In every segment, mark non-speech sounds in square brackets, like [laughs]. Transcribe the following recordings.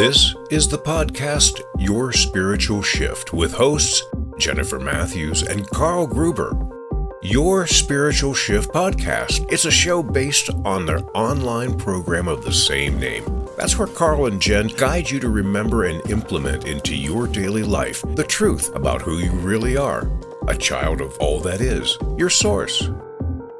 This is the podcast Your Spiritual Shift with hosts Jennifer Matthews and Karl Gruber. Your Spiritual Shift podcast. It's a show based on their online program of the same name. That's where Karl and Jen guide you to remember and implement into your daily life the truth about who you really are a child of all that is, your source.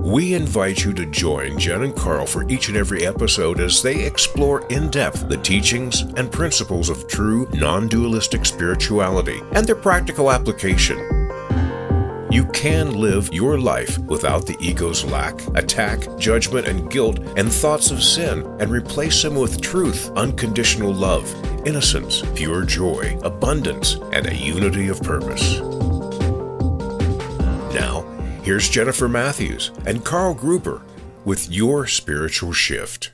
We invite you to join Jen and Karl for each and every episode as they explore in depth the teachings and principles of true non dualistic spirituality and their practical application. You can live your life without the ego's lack, attack, judgment, and guilt and thoughts of sin and replace them with truth, unconditional love, innocence, pure joy, abundance, and a unity of purpose. Here's Jennifer Matthews and Karl Gruber with Your Spiritual Shift.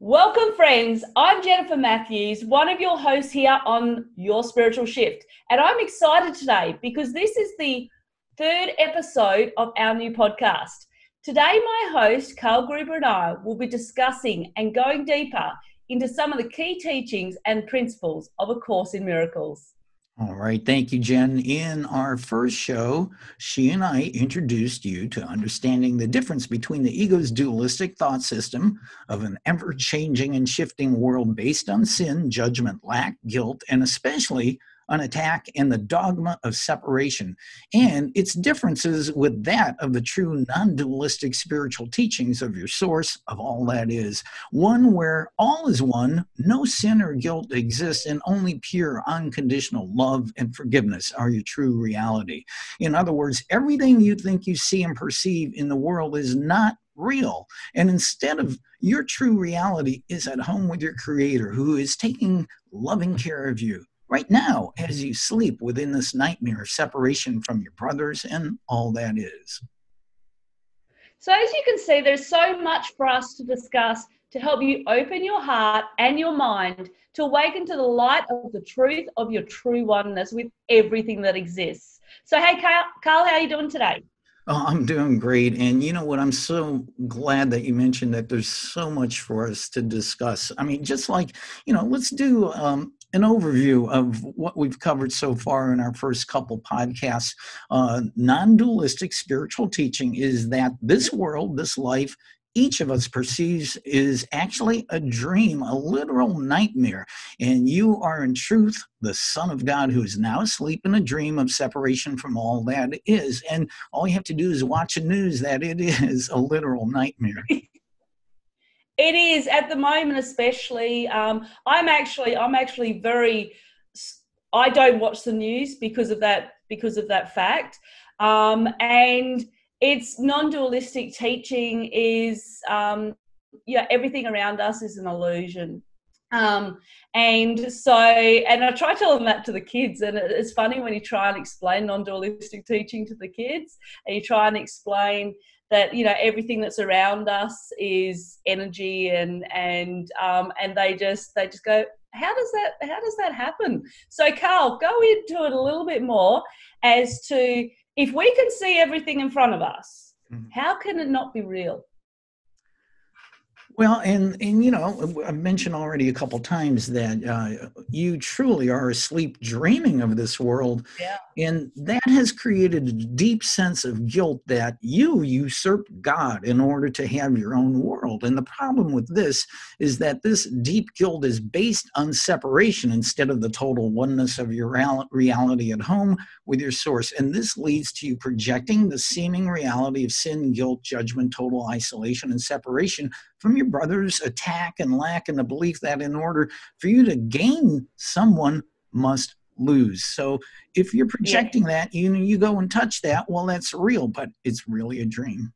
Welcome, friends. I'm Jennifer Matthews, one of your hosts here on Your Spiritual Shift. And I'm excited today because this is the third episode of our new podcast. Today, my host, Karl Gruber, and I will be discussing and going deeper into some of the key teachings and principles of A Course in Miracles. All right. Thank you, Jen. In our first show, she and I introduced you to understanding the difference between the ego's dualistic thought system of an ever changing and shifting world based on sin, judgment, lack, guilt, and especially on attack and the dogma of separation, and its differences with that of the true non dualistic spiritual teachings of your source of all that is. One where all is one, no sin or guilt exists, and only pure, unconditional love and forgiveness are your true reality. In other words, everything you think you see and perceive in the world is not real. And instead of your true reality is at home with your creator who is taking loving care of you right now as you sleep within this nightmare of separation from your brothers and all that is. So, as you can see, there's so much for us to discuss to help you open your heart and your mind to awaken to the light of the truth of your true oneness with everything that exists. So, hey, Karl, Karl how are you doing today? Oh, I'm doing great. And you know what? I'm so glad that you mentioned that there's so much for us to discuss. I mean, just like, you know, let's do um, an overview of what we've covered so far in our first couple podcasts. Uh, non dualistic spiritual teaching is that this world, this life, each of us perceives is actually a dream, a literal nightmare. And you are, in truth, the Son of God who is now asleep in a dream of separation from all that is. And all you have to do is watch the news that it [laughs] is a literal nightmare. [laughs] It is at the moment, especially. Um, I'm actually, I'm actually very. I don't watch the news because of that, because of that fact, um, and it's non-dualistic teaching is, um, yeah, everything around us is an illusion. Um, and so, and I try telling that to the kids, and it's funny when you try and explain non-dualistic teaching to the kids, and you try and explain that you know everything that's around us is energy and and um, and they just they just go how does that how does that happen so karl go into it a little bit more as to if we can see everything in front of us mm-hmm. how can it not be real well, and and you know, I've mentioned already a couple times that uh, you truly are asleep dreaming of this world, yeah. and that has created a deep sense of guilt that you usurped God in order to have your own world. And the problem with this is that this deep guilt is based on separation instead of the total oneness of your reality at home with your source, and this leads to you projecting the seeming reality of sin, guilt, judgment, total isolation, and separation from your brother's attack and lack in the belief that in order for you to gain, someone must lose. So if you're projecting yeah. that, you you go and touch that, well, that's real, but it's really a dream.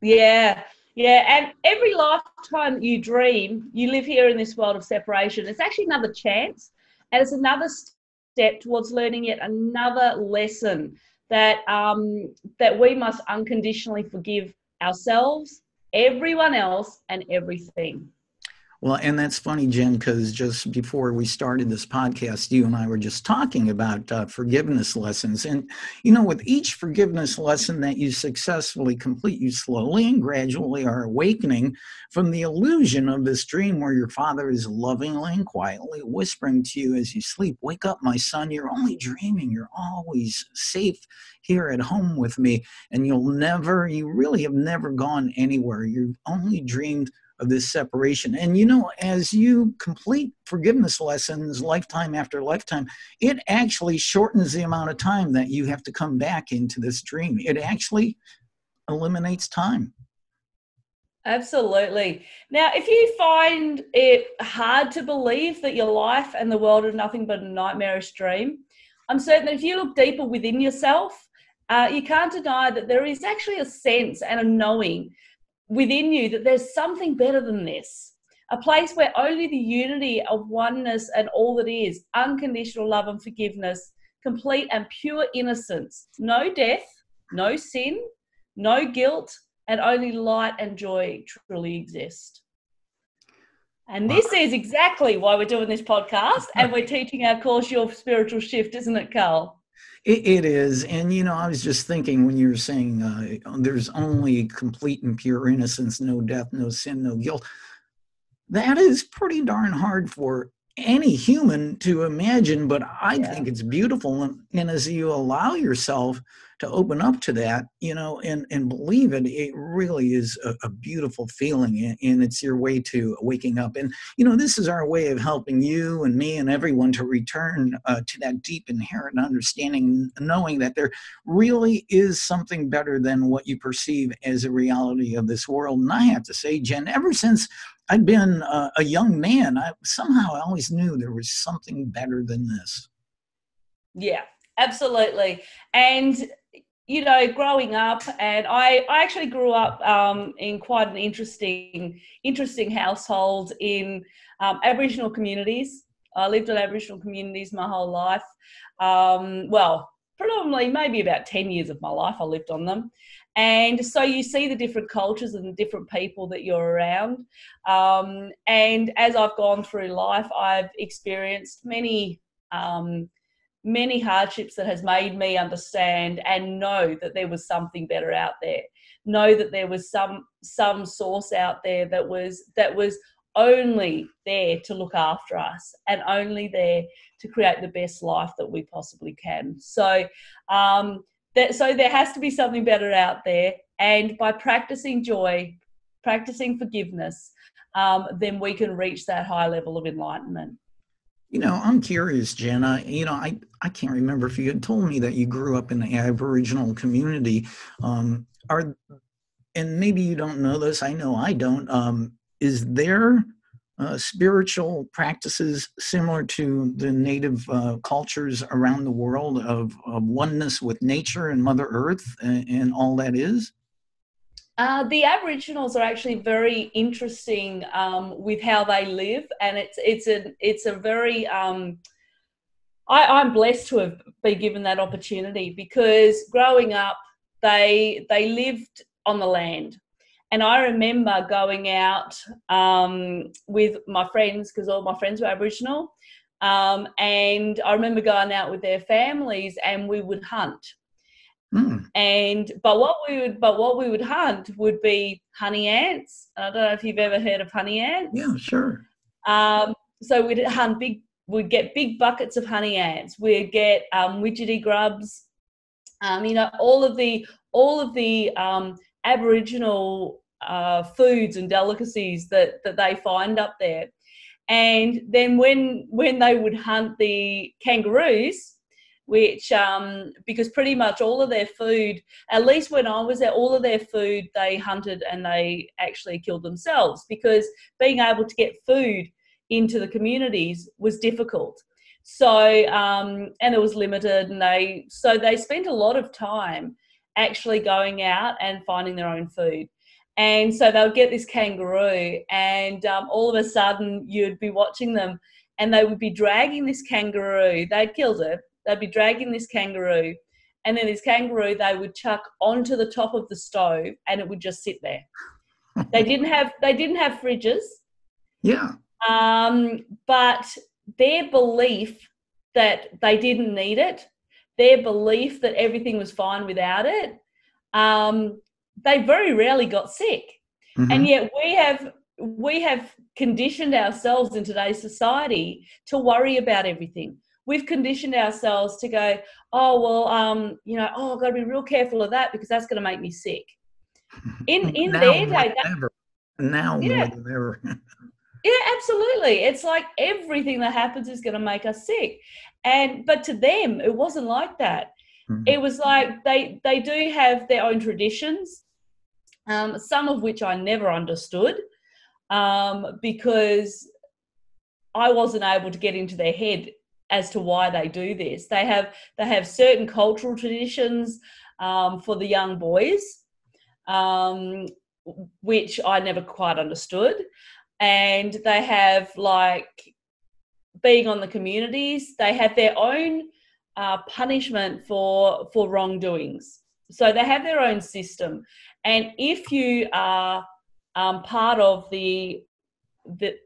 Yeah. Yeah, and every lifetime you dream, you live here in this world of separation. It's actually another chance, and it's another step towards learning yet another lesson that um, that we must unconditionally forgive ourselves everyone else and everything. Well, and that's funny, Jen, because just before we started this podcast, you and I were just talking about uh, forgiveness lessons. And, you know, with each forgiveness lesson that you successfully complete, you slowly and gradually are awakening from the illusion of this dream where your father is lovingly and quietly whispering to you as you sleep, Wake up, my son, you're only dreaming. You're always safe here at home with me. And you'll never, you really have never gone anywhere. You've only dreamed of this separation. And you know, as you complete forgiveness lessons lifetime after lifetime, it actually shortens the amount of time that you have to come back into this dream. It actually eliminates time. Absolutely. Now, if you find it hard to believe that your life and the world are nothing but a nightmarish dream, I'm certain that if you look deeper within yourself, uh, you can't deny that there is actually a sense and a knowing within you that there's something better than this. A place where only the unity of oneness and all that is, unconditional love and forgiveness, complete and pure innocence, no death, no sin, no guilt, and only light and joy truly exist. And this is exactly why we're doing this podcast and we're teaching our course, Your Spiritual Shift, isn't it, Karl? It, it is. And, you know, I was just thinking when you were saying uh, there's only complete and pure innocence, no death, no sin, no guilt, that is pretty darn hard for any human to imagine, but I yeah. think it's beautiful. And, and, as you allow yourself to open up to that, you know, and, and believe it, it really is a, a beautiful feeling. And, it's your way to waking up. And, you know, this is our way of helping you and me and everyone to return uh, to that deep inherent understanding, knowing that there really is something better than what you perceive as a reality of this world. And I have to say, Jen, ever since I'd been uh, a young man. I somehow I always knew there was something better than this. Yeah, absolutely. And you know, growing up, and I, I actually grew up um, in quite an interesting, interesting household in um, Aboriginal communities. I lived in Aboriginal communities my whole life. Um, well, predominantly, maybe about 10 years of my life, I lived on them. And so you see the different cultures and the different people that you're around. Um, and as I've gone through life, I've experienced many, um, many hardships that has made me understand and know that there was something better out there. Know that there was some some source out there that was that was only there to look after us and only there to create the best life that we possibly can. So um, that, so there has to be something better out there. And by practicing joy, practicing forgiveness, um, then we can reach that high level of enlightenment. You know, I'm curious, Jenna. You know, I, I can't remember if you had told me that you grew up in the Aboriginal community. Um, are and maybe you don't know this. I know I don't. Um, is there uh, spiritual practices similar to the native uh, cultures around the world of, of, oneness with nature and Mother Earth and, and all that is? Uh, the Aboriginals are actually very interesting um, with how they live, and it's it's a it's a very um, I, I'm blessed to have been given that opportunity because growing up, they they lived on the land and I remember going out um, with my friends because all my friends were Aboriginal. Um, and I remember going out with their families and we would hunt. Mm. And but what we would but what we would hunt would be honey ants. I don't know if you've ever heard of honey ants. Yeah, sure. Um, so we'd hunt big. We'd get big buckets of honey ants. We'd get um, witchetty grubs. Um, you know, all of the all of the um, Aboriginal uh, foods and delicacies that that they find up there. And then when when they would hunt the kangaroos, which um, because pretty much all of their food, at least when I was there, all of their food they hunted and they actually killed themselves because being able to get food into the communities was difficult. So um, and it was limited, and they so they spent a lot of time actually going out and finding their own food. And so they'll get this kangaroo, and um, all of a sudden you'd be watching them, and they would be dragging this kangaroo. They'd killed it. They'd be dragging this kangaroo, and then this kangaroo they would chuck onto the top of the stove, and it would just sit there. [laughs] they didn't have they didn't have fridges. Yeah. Um, but their belief that they didn't need it, their belief that everything was fine without it, um, they very rarely got sick. Mm-hmm. And yet we have we have conditioned ourselves in today's society to worry about everything. We've conditioned ourselves to go, oh well, um, you know, oh, I've got to be real careful of that because that's going to make me sick. [laughs] In in their day, that, now yeah. more than ever. [laughs] yeah, absolutely. It's like everything that happens is going to make us sick, and but to them, it wasn't like that. Mm-hmm. It was like they they do have their own traditions, um, some of which I never understood um, because I wasn't able to get into their head as to why they do this. They have they have certain cultural traditions um, for the young boys, um, which I never quite understood, and they have like being on the communities. They have their own uh, punishment for for wrongdoings. So they have their own system, and if you are um, part of the, the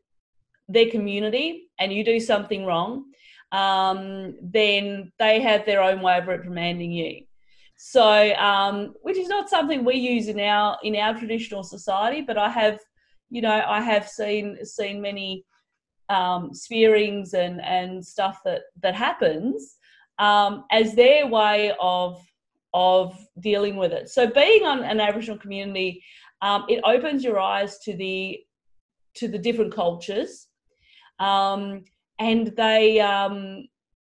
their community and you do something wrong, um, then they have their own way of reprimanding you. So, um, which is not something we use in our in our traditional society, but I have, you know, I have seen seen many um, spearings and and stuff that that happens um, as their way of of dealing with it. So, being on an Aboriginal community um, it opens your eyes to the to the different cultures um, and they um,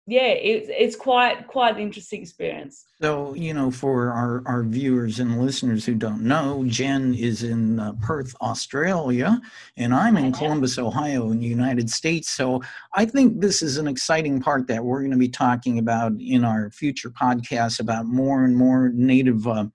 yeah it's it's quite quite an interesting experience so you know for our our viewers and listeners who don't know jen is in uh, perth australia and i'm in columbus ohio in the united states so i think this is an exciting part that we're going to be talking about in our future podcasts about more and more native uh,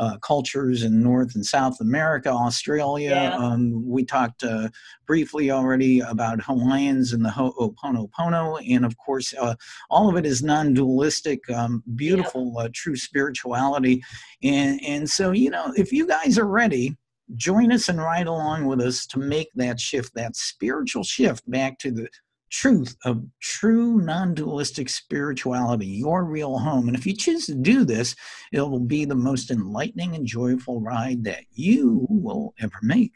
uh, cultures in North and South America, Australia. Yeah. Um, we talked uh, briefly already about Hawaiians and the Ho'oponopono, and of course, uh, all of it is non-dualistic, um, beautiful, yeah. Uh, true spirituality. And and so, you know, if you guys are ready, join us and ride along with us to make that shift, that spiritual shift back to the truth of true non dualistic spirituality, your real home. And if you choose to do this, it will be the most enlightening and joyful ride that you will ever make.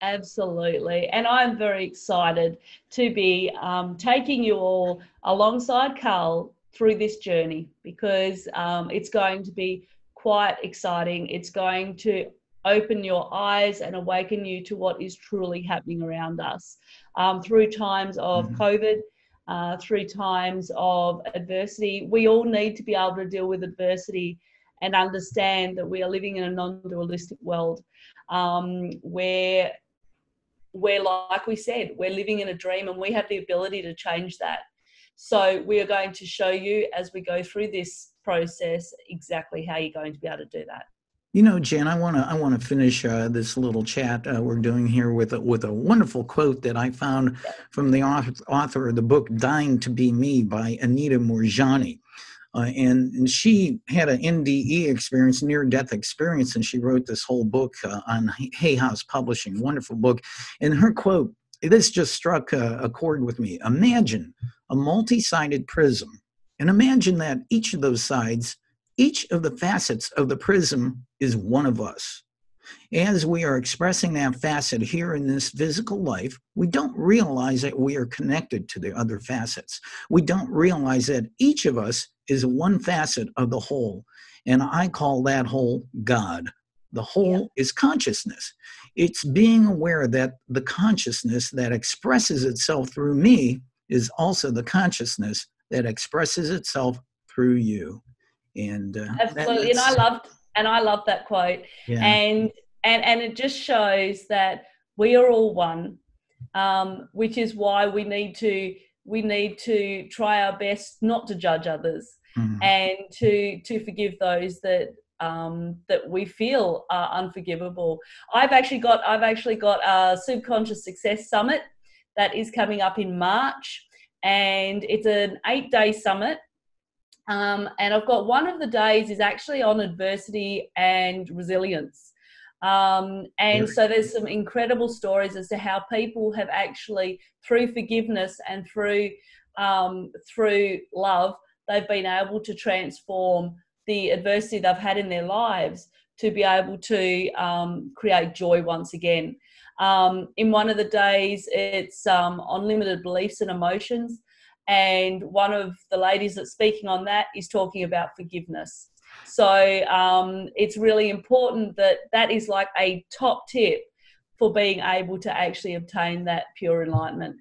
Absolutely. And I'm very excited to be um, taking you all alongside Karl through this journey because um, it's going to be quite exciting. It's going to open your eyes and awaken you to what is truly happening around us um, through times of mm-hmm. COVID, uh, through times of adversity. We all need to be able to deal with adversity and understand that we are living in a non-dualistic world um, where where like we said we're living in a dream and we have the ability to change that. So we are going to show you as we go through this process exactly how you're going to be able to do that. You know, Jen, I want to I want to finish uh, this little chat uh, we're doing here with a, with a wonderful quote that I found from the author, author of the book "Dying to Be Me" by Anita Moorjani. Uh, and, and, she had an NDE experience, near death experience, and she wrote this whole book uh, on Hay House Publishing, wonderful book. And her quote, this just struck a, a chord with me. Imagine a multi sided prism, and imagine that each of those sides each of the facets of the prism is one of us. As we are expressing that facet here in this physical life, we don't realize that we are connected to the other facets. We don't realize that each of us is one facet of the whole. And I call that whole God. The whole yeah. is consciousness. It's being aware that the consciousness that expresses itself through me is also the consciousness that expresses itself through you and uh, absolutely and i loved and i love that quote yeah. and and and it just shows that we are all one um, which is why we need to we need to try our best not to judge others mm. and to to forgive those that um, that we feel are unforgivable. I've actually got I've actually got a subconscious success summit that is coming up in March, and it's an eight day summit um, and I've got one of the days is actually on adversity and resilience. Um, and so there's some incredible stories as to how people have actually, through forgiveness and through um, through love, they've been able to transform the adversity they've had in their lives to be able to um, create joy once again. Um, in one of the days, it's um, on limited beliefs and emotions. And one of the ladies that's speaking on that is talking about forgiveness. So um, it's really important that that is like a top tip for being able to actually obtain that pure enlightenment.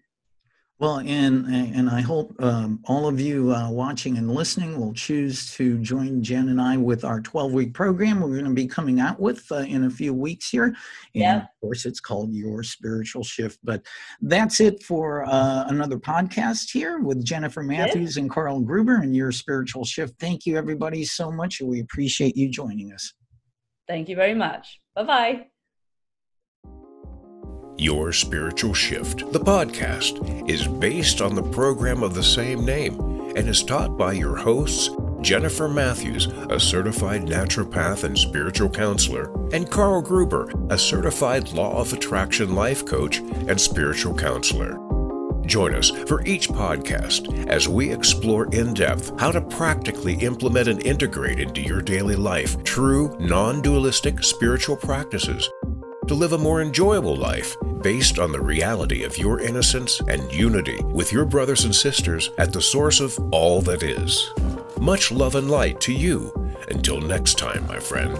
Well, and and I hope um, all of you uh, watching and listening will choose to join Jen and I with our 12 week program we're going to be coming out with uh, in a few weeks here. And yeah. of course, it's called Your Spiritual Shift. But that's it for uh, another podcast here with Jennifer Matthews and Karl Gruber and Your Spiritual Shift. Thank you, everybody, so much. We appreciate you joining us. Thank you very much. Bye bye. Your Spiritual Shift, the podcast, is based on the program of the same name and is taught by your hosts, Jennifer Matthews, a certified naturopath and spiritual counselor, and Karl Gruber, a certified law of attraction life coach and spiritual counselor. Join us for each podcast as we explore in depth how to practically implement and integrate into your daily life true, non dualistic spiritual practices to live a more enjoyable life based on the reality of your innocence and unity with your brothers and sisters at the source of all that is. Much love and light to you. Until next time, my friend.